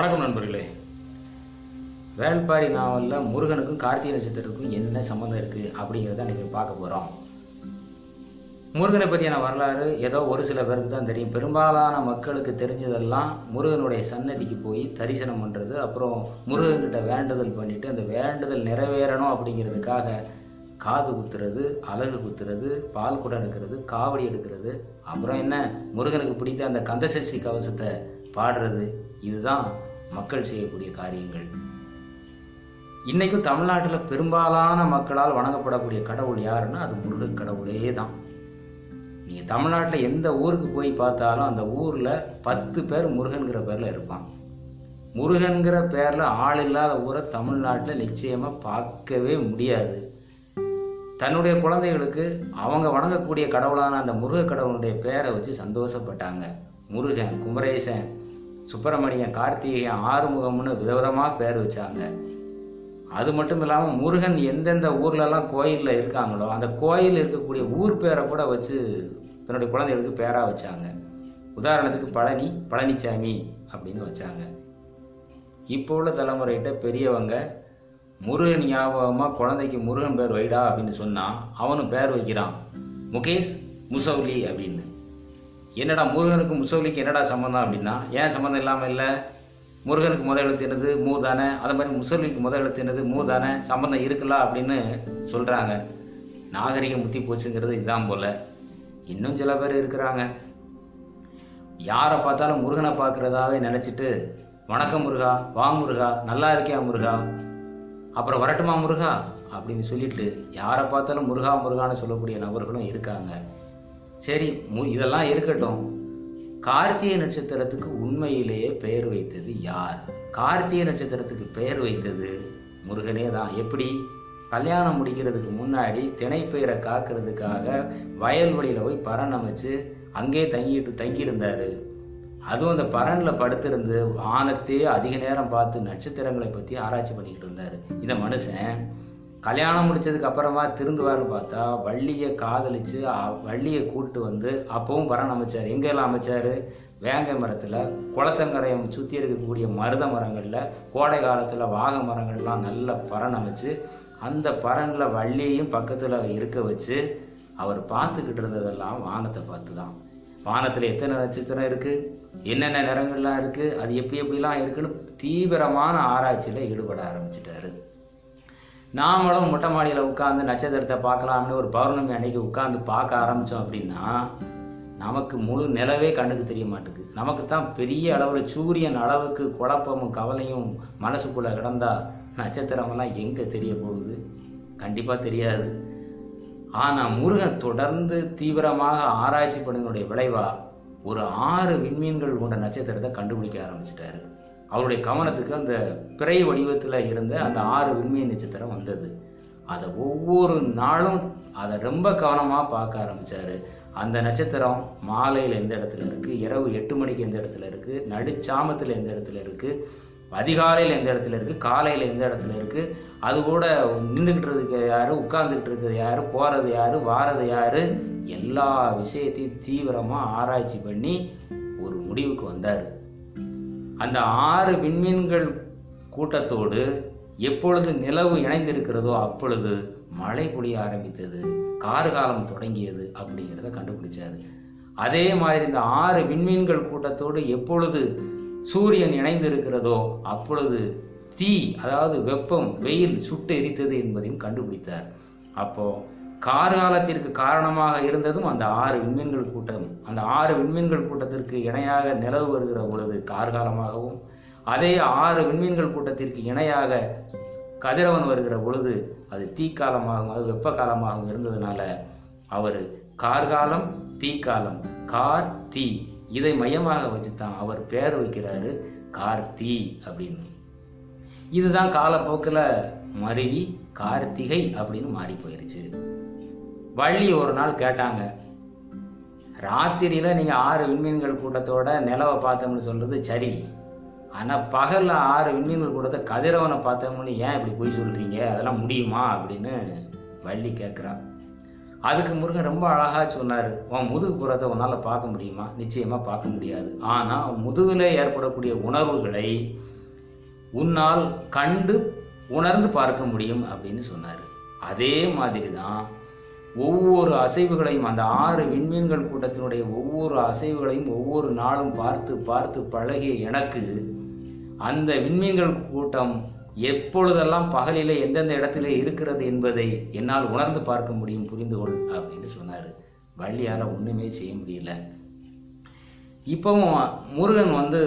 வணக்கம் நண்பர்களே. வேள்பாரி நாவலில் முருகனுக்கும் கார்த்திகை நட்சத்திரத்துக்கும் என்ன சம்மந்தம் இருக்குது அப்படிங்கிறத இன்றைக்கி பார்க்க போகிறோம் முருகனை பற்றியான வரலாறு ஏதோ ஒரு சில பேருக்கு தான் தெரியும். பெரும்பாலான மக்களுக்கு தெரிஞ்சதெல்லாம் முருகனுடைய சன்னதிக்கு போய் தரிசனம் பண்ணுறது அப்புறம் முருகன்கிட்ட வேண்டுதல் பண்ணிட்டு அந்த வேண்டுதல் நிறைவேறணும் அப்படிங்கிறதுக்காக காது குத்துறது அலகு குத்துறது பால் குடம் எடுக்கிறது காவடி எடுக்கிறது. அப்புறம் என்ன? முருகனுக்கு பிடித்த அந்த கந்தசஷ்டி கவசத்தை பாடுறது. இதுதான் மக்கள் செய்யக்கூடிய காரியங்கள். இன்னைக்கும் தமிழ்நாட்டில் பெரும்பாலான மக்களால் வணங்கப்படக்கூடிய கடவுள் யாருன்னா அது முருகன் கடவுளே தான். நீங்கள் தமிழ்நாட்டில் எந்த ஊருக்கு போய் பார்த்தாலும் அந்த ஊரில் பத்து பேர் முருகன்கிற பேரில் இருப்பான் முருகன்கிற பேரில் ஆள் இல்லாத ஊரை தமிழ்நாட்டில் நிச்சயமாக பார்க்கவே முடியாது. தன்னுடைய குழந்தைகளுக்கு அவங்க வணங்கக்கூடிய கடவுளான அந்த முருக கடவுளுடைய பேரை வச்சு சந்தோஷப்பட்டாங்க. முருகன் குமரேசன் சுப்பிரமணியன் கார்த்திகேயன் ஆறுமுகம்னு விதவிதமாக பேர் வச்சாங்க. அது மட்டும் இல்லாமல் முருகன் எந்தெந்த ஊர்லலாம் கோயிலில் இருக்காங்களோ அந்த கோயில் இருக்கக்கூடிய ஊர் பேரை கூட வச்சு தன்னுடைய குழந்தைகளுக்கு பேராக வச்சாங்க. உதாரணத்துக்கு பழனி பழனிசாமி அப்படின்னு வச்சாங்க. இப்போ உள்ள தலைமுறைகிட்ட பெரியவங்க முருகன் ஞாபகமாக குழந்தைக்கு முருகன் பேர் வைடா அப்படின்னு சொன்னால் அவனும் பேர் வைக்கிறான். முகேஷ் முசௌலி அப்படின்னு. என்னடா முருகனுக்கு முசௌலிக்கு என்னடா சம்மந்தம் அப்படின்னா ஏன் சம்மந்தம் இல்லாமல் இல்லை? முருகனுக்கு முதல் எழுத்து என்னது? மூ தானே. அதே மாதிரி முசோலிக்கு முதல் எழுத்து என்னது? மூ தானே. சம்மந்தம் இருக்குல்ல அப்படின்னு சொல்கிறாங்க நாகரிகம் முத்தி போச்சுங்கிறது இதுதான் போல. இன்னும் சில பேர் இருக்கிறாங்க. யாரை பார்த்தாலும் முருகனை பார்க்குறதாவே நினச்சிட்டு வணக்கம் முருகா வா முருகா நல்லா இருக்கியா முருகா? அப்புறம் வரட்டுமா முருகா? அப்படின்னு சொல்லிட்டு யாரை பார்த்தாலும் முருகா முருகான்னு சொல்லக்கூடிய நபர்களும் இருக்காங்க. சரி மு இதெல்லாம் இருக்கட்டும். கார்த்திகை நட்சத்திரத்துக்கு உண்மையிலேயே பெயர் வைத்தது யார்? கார்த்திகை நட்சத்திரத்துக்கு பெயர் வைத்தது முருகனே தான். எப்படி? கல்யாணம் முடிக்கிறதுக்கு முன்னாடி திணைப்பயிரை காக்கிறதுக்காக வயல்வெளியில் போய் பரண் அமைச்சு அங்கே தங்கிட்டு தங்கியிருந்தாரு. அதுவும் அந்த பரனில் படுத்திருந்து வானத்தையே அதிக நேரம் பார்த்து நட்சத்திரங்களை பற்றி ஆராய்ச்சி பண்ணிக்கிட்டு இருந்தார். இந்த மனுஷன் கல்யாணம் முடிச்சதுக்கு அப்புறமா திருந்துவார்னு பார்த்தா வள்ளியை காதலிச்சு வள்ளியை கூட்டு வந்து அப்பவும் வரன் அமைச்சார். எங்கெல்லாம் அமைச்சார்? வேங்கை மரத்தில் குளத்தங்கரையை சுற்றி இருக்கக்கூடிய மருத மரங்களில் கோடை காலத்தில் வாக மரங்கள்லாம் நல்ல பறன் அமைச்சு அந்த பறனில் வள்ளியையும் பக்கத்தில் இருக்க வச்சு அவர் பார்த்துக்கிட்டு இருந்ததெல்லாம் வானத்தை பார்த்து தான் வானத்தில் எத்தனை நட்சத்திரம் இருக்குது என்னென்ன நிறங்கள்லாம் இருக்குது அது எப்படி எப்படிலாம் இருக்குன்னு தீவிரமான ஆராய்ச்சியில் ஈடுபட ஆரம்பிச்சிட்டாரு. நாமளும் மொட்டை மாடியில் உட்காந்து நட்சத்திரத்தை பார்க்கலாம்னு ஒரு பௌர்ணமி அன்னைக்கு உட்காந்து பார்க்க ஆரம்பித்தோம் அப்படின்னா நமக்கு முழு நிலவே கண்ணுக்கு தெரிய மாட்டேங்குது. நமக்கு தான் பெரிய அளவில் சூரியன் அளவுக்கு குழப்பமும் கவலையும் மனசுக்குள்ளே கிடந்தா நட்சத்திரமெல்லாம் எங்கே தெரிய போகுது? கண்டிப்பாக தெரியாது. ஆனால் முருகன் தொடர்ந்து தீவிரமாக ஆராய்ச்சி பண்ணினுடைய விளைவாக ஒரு ஆறு விண்மீன்கள் கொண்ட நட்சத்திரத்தை கண்டுபிடிக்க ஆரம்பிச்சிட்டாரு. அவருடைய கவனத்துக்கு அந்த பிறை வடிவத்தில் இருந்த அந்த ஆறு விண்மீன் நட்சத்திரம் வந்தது. அதை ஒவ்வொரு நாளும் அதை ரொம்ப கவனமாக பார்க்க ஆரம்பிச்சாரு. அந்த நட்சத்திரம் மாலையில் எந்த இடத்துல இருக்குது இரவு எட்டு மணிக்கு எந்த இடத்துல இருக்குது நடுச்சாமத்தில் எந்த இடத்துல இருக்குது அதிகாலையில் எந்த இடத்துல இருக்குது காலையில் எந்த இடத்துல இருக்குது அது கூட நின்றுக்கிட்டு இருக்கிறது யார்? உட்கார்ந்துக்கிட்டு இருக்கிறது யார்? போகிறது யார்? வாரது யார்? எல்லா விஷயத்தையும் தீவிரமாக ஆராய்ச்சி பண்ணி ஒரு முடிவுக்கு வந்தார். அந்த ஆறு விண்மீன்கள் கூட்டத்தோடு எப்பொழுது நிலவு இணைந்திருக்கிறதோ அப்பொழுது மழை பொழிய ஆரம்பித்தது கார்காலம் தொடங்கியது அப்படிங்கிறத கண்டுபிடிச்சாரு. அதே மாதிரி இந்த ஆறு விண்மீன்கள் கூட்டத்தோடு எப்பொழுது சூரியன் இணைந்திருக்கிறதோ அப்பொழுது தீ அதாவது வெப்பம் வெயில் சுட்டு எரித்தது என்பதையும் கண்டுபிடித்தார். அப்போது கார்காலத்திற்கு காரணமாக இருந்ததும் அந்த ஆறு விண்மீன்கள் கூட்டம். அந்த ஆறு விண்மீன்கள் கூட்டத்திற்கு இணையாக நிலவு வருகிற பொழுது கார்காலமாகவும் அதே ஆறு விண்மீன்கள் கூட்டத்திற்கு இணையாக கதிரவன் வருகிற பொழுது அது தீக்காலமாகவும் அது வெப்ப காலமாகவும் இருந்ததுனால அவர் கார்காலம் தீக்காலம் கார் தீ இதை மையமாக வச்சு தான் அவர் பேர் வைக்கிறாரு கார்த்தி அப்படின்னு. இதுதான் காலப்போக்கில் மருவி கார்த்திகை அப்படின்னு மாறி போயிருச்சு. வள்ளி ஒரு நாள் கேட்டாங்க. ராத்திரியில நீங்க ஆறு விண்மீன்கள் கூட்டத்தோட நிலவை பார்த்தோம்னு சொல்றது சரி. ஆனா பகல்ல ஆறு விண்மீன்கள் கூட்டத்தை கதிரவனை பார்த்தோம்னு ஏன் இப்படி போய் சொல்றீங்க? அதெல்லாம் முடியுமா? அப்படின்னு வள்ளி கேட்குறா அதுக்கு முருகன் ரொம்ப அழகா சொன்னாரு. உன் முதுகு புறத்தை உன்னால பார்க்க முடியுமா? நிச்சயமா பார்க்க முடியாது. ஆனா முதுகுல ஏற்படக்கூடிய உணர்வுகளை உன்னால் கண்டு உணர்ந்து பார்க்க முடியும் அப்படின்னு சொன்னார். அதே மாதிரி தான் ஒவ்வொரு அசைவுகளையும் அந்த ஆறு விண்மீன்கள் கூட்டத்தினுடைய ஒவ்வொரு அசைவுகளையும் ஒவ்வொரு நாளும் பார்த்து பார்த்து பழகிய எனக்கு அந்த விண்மீன்கள் கூட்டம் எப்பொழுதெல்லாம் பகலிலே எந்தெந்த இடத்துல இருக்கிறது என்பதை என்னால் உணர்ந்து பார்க்க முடியும் புரிந்து கொள் அப்படின்னு சொன்னார். வள்ளியால் ஒன்றுமே செய்ய முடியல. இப்போவும் முருகன் வந்து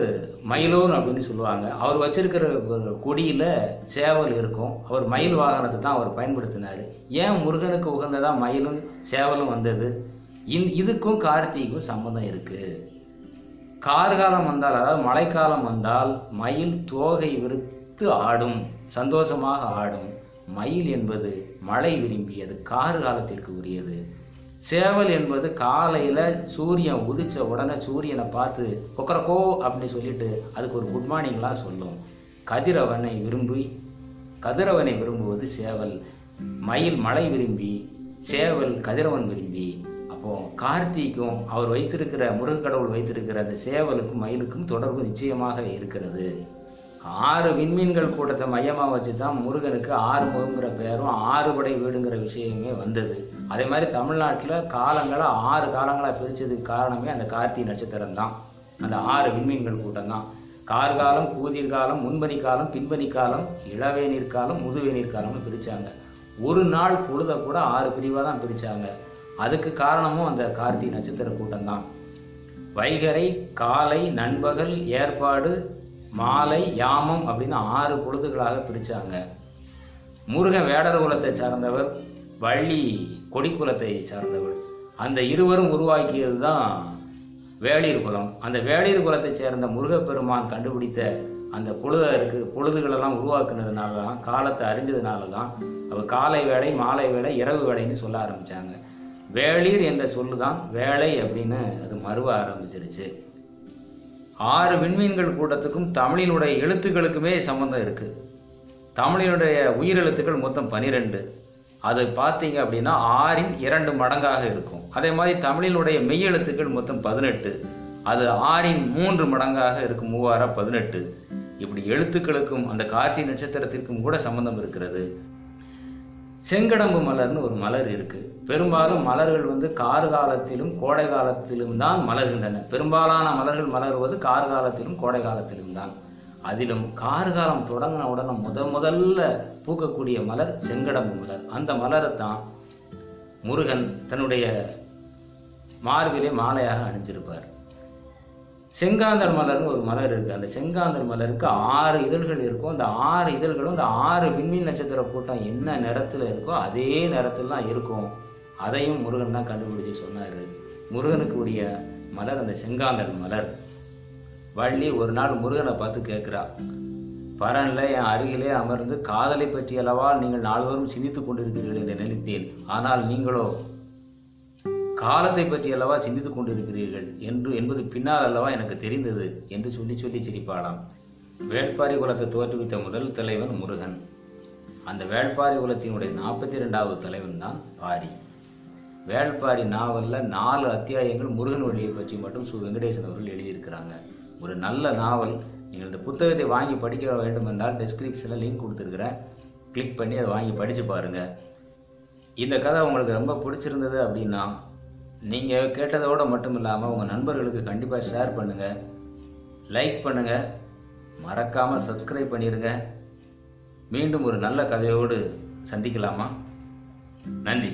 மயிலூர் அப்படின்னு சொல்லுவாங்க. அவர் வச்சிருக்கிற ஒரு கொடியில சேவல் இருக்கும். அவர் மயில் வாகனத்தை தான் அவர் பயன்படுத்தினார். ஏன் முருகனுக்கு உகந்ததா மயிலும் சேவலும் வந்தது? இந் இதுக்கும் கார்த்திகும் சம்மந்தம் இருக்கு. கார்காலம் வந்தால் அதாவது மழைக்காலம் வந்தால் மயில் தோகை விருத்து ஆடும். சந்தோஷமாக ஆடும். மயில் என்பது மழை விரும்பியது கார்காலத்திற்கு உரியது. சேவல் என்பது காலையில் சூரியன் உதிச்ச உடனே சூரியனை பார்த்து கொக்கரக்கோ அப்படின்னு சொல்லிட்டு அதுக்கு ஒரு குட் மார்னிங்லாம் சொல்லும். கதிரவனை விரும்பி கதிரவனை விரும்புவது சேவல். மயில் மழை விரும்பி சேவல் கதிரவன் விரும்பி. அப்போ கார்த்திக்கும் அவர் வைத்திருக்கிற முருகக்கடவுள் வைத்திருக்கிற அந்த சேவலுக்கும் மயிலுக்கும் தொடர்பு நிச்சயமாக இருக்கிறது. ஆறு விண்மீன்கள் கூட்டத்தை மையமாக வச்சு தான் முருகனுக்கு ஆறுமுகங்கிற பெயரும் ஆறுபடை வீடுங்கிற விஷயமே வந்தது. அதே மாதிரி தமிழ்நாட்டில் காலங்களை ஆறு காலங்களாக பிரித்ததுக்கு காரணமே அந்த கார்த்திகை நட்சத்திரம் தான். அந்த ஆறு விண்மீன்கள் கூட்டம் தான். கார்காலம் கூதிர்காலம் முன்பனி காலம் பின்பனி காலம் இளவேநீர் காலம் முதுவேநீர் காலம்னு பிரித்தாங்க ஒரு நாள் பொழுத கூட ஆறு பிரிவாக தான் பிரித்தாங்க அதுக்கு காரணமும் அந்த கார்த்திகை நட்சத்திர கூட்டம் தான். வைகரை காலை நண்பகல் ஏற்பாடு மாலை யாமம் அப்படின்னு ஆறு பொழுதுகளாக பிரித்தாங்க முருகன் வேடர் குலத்தை சார்ந்தவர் வள்ளி கொடி குலத்தை சார்ந்தவர். அந்த இருவரும் உருவாக்கியது தான் வேளிர் குலம். அந்த வேளிர் குலத்தை சேர்ந்த முருகப்பெருமான் கண்டுபிடித்த அந்த பொழுதருக்கு பொழுதுகளெல்லாம் உருவாக்குனதுனால தான் காலத்தை அறிஞ்சதுனால தான் அவ காலை வேலை மாலை வேலை இரவு வேலைன்னு சொல்ல ஆரம்பித்தாங்க வேளிர் என்ற சொல்லு தான் வேலை அப்படின்னு அது மறுவ ஆரம்பிச்சிருச்சு. ஆறு விண்மீன்கள் கூட்டத்துக்கும் தமிழினுடைய எழுத்துக்களுக்குமே சம்மந்தம் இருக்கு. தமிழினுடைய உயிரெழுத்துக்கள் மொத்தம் பனிரெண்டு. அது பார்த்தீங்க அப்படின்னா ஆறின் இரண்டு மடங்காக இருக்கும். அதே மாதிரி தமிழினுடைய மெய்யெழுத்துக்கள் மொத்தம் பதினெட்டு. அது ஆறின் மூன்று மடங்காக இருக்கும். மூவாரா பதினெட்டு. இப்படி எழுத்துக்களுக்கும் அந்த கார்த்திகை நட்சத்திரத்திற்கும் கூட சம்பந்தம் இருக்கிறது. செங்கடம்பு மலர்னு ஒரு மலர் இருக்கு. பெரும்பாலும் மலர்கள் வந்து கார்காலத்திலும் கோடை காலத்திலும் தான் மலர்கின்றன. பெரும்பாலான மலர்கள் மலர்வது கார்காலத்திலும் கோடை காலத்திலும் தான். அதிலும் கார்காலம் தொடங்கின உடனே முத முதல்ல பூக்கக்கூடிய மலர் செங்கடம்பு மலர். அந்த மலரை தான் முருகன் தன்னுடைய மார்பிலே மாலையாக அணிஞ்சிருப்பார். செங்காந்தர் மலர்னு ஒரு மலர் இருக்குது அந்த செங்காந்தர் மலருக்கு ஆறு இதழ்கள் இருக்கும். அந்த ஆறு இதழ்களும் அந்த ஆறு விண்மீன் நட்சத்திர கூட்டம் என்ன நிறத்தில் இருக்கோ அதே நிறத்தில் தான் இருக்கும். அதையும் முருகன் தான் கண்டுபிடிச்சு சொன்னார். முருகனுக்கு உரிய மலர் அந்த செங்காந்தர் மலர். வள்ளி ஒரு நாள் முருகனை பார்த்து கேட்குறா பரனில் என் அருகிலே அமர்ந்து காதலை பற்றியளவால் நீங்கள் நால்வரும் சிந்தித்துக் கொண்டிருக்கிறீர்கள் என்று நினைத்தேன். ஆனால் நீங்களோ காலத்தை பற்றி அல்லவா சிந்தித்துக் கொண்டிருக்கிறீர்கள் என்று என்பது பின்னால் அல்லவா எனக்கு தெரிந்தது என்று சொல்லி சொல்லி சிரிப்பாளாம். வேட்பாரி குலத்தை தோற்றுவித்த முதல் தலைவன் முருகன். அந்த வேள்பாரி குலத்தினுடைய நாற்பத்தி ரெண்டாவது தலைவன் தான் பாரி. வேள்பாரி நாவலில் நாலு அத்தியாயங்கள் முருகன் வழியை பற்றி மட்டும் சு வெங்கடேசன் அவர்கள் எழுதியிருக்கிறாங்க. ஒரு நல்ல நாவல். நீங்கள் இந்த புத்தகத்தை வாங்கி படிக்க வேண்டும் என்றால் டிஸ்கிரிப்ஷனில் லிங்க் கொடுத்துருக்குறேன். கிளிக் பண்ணி அதை வாங்கி படித்து பாருங்கள் இந்த கதை உங்களுக்கு ரொம்ப பிடிச்சிருந்தது அப்படின்னா நீங்கள் கேட்டதோடு மட்டும் இல்லாமல் உங்கள் நண்பர்களுக்கு கண்டிப்பாக ஷேர் பண்ணுங்கள் லைக் பண்ணுங்கள் மறக்காமல் சப்ஸ்கிரைப் பண்ணிடுங்க மீண்டும் ஒரு நல்ல கதையோடு சந்திக்கலாமா? நன்றி.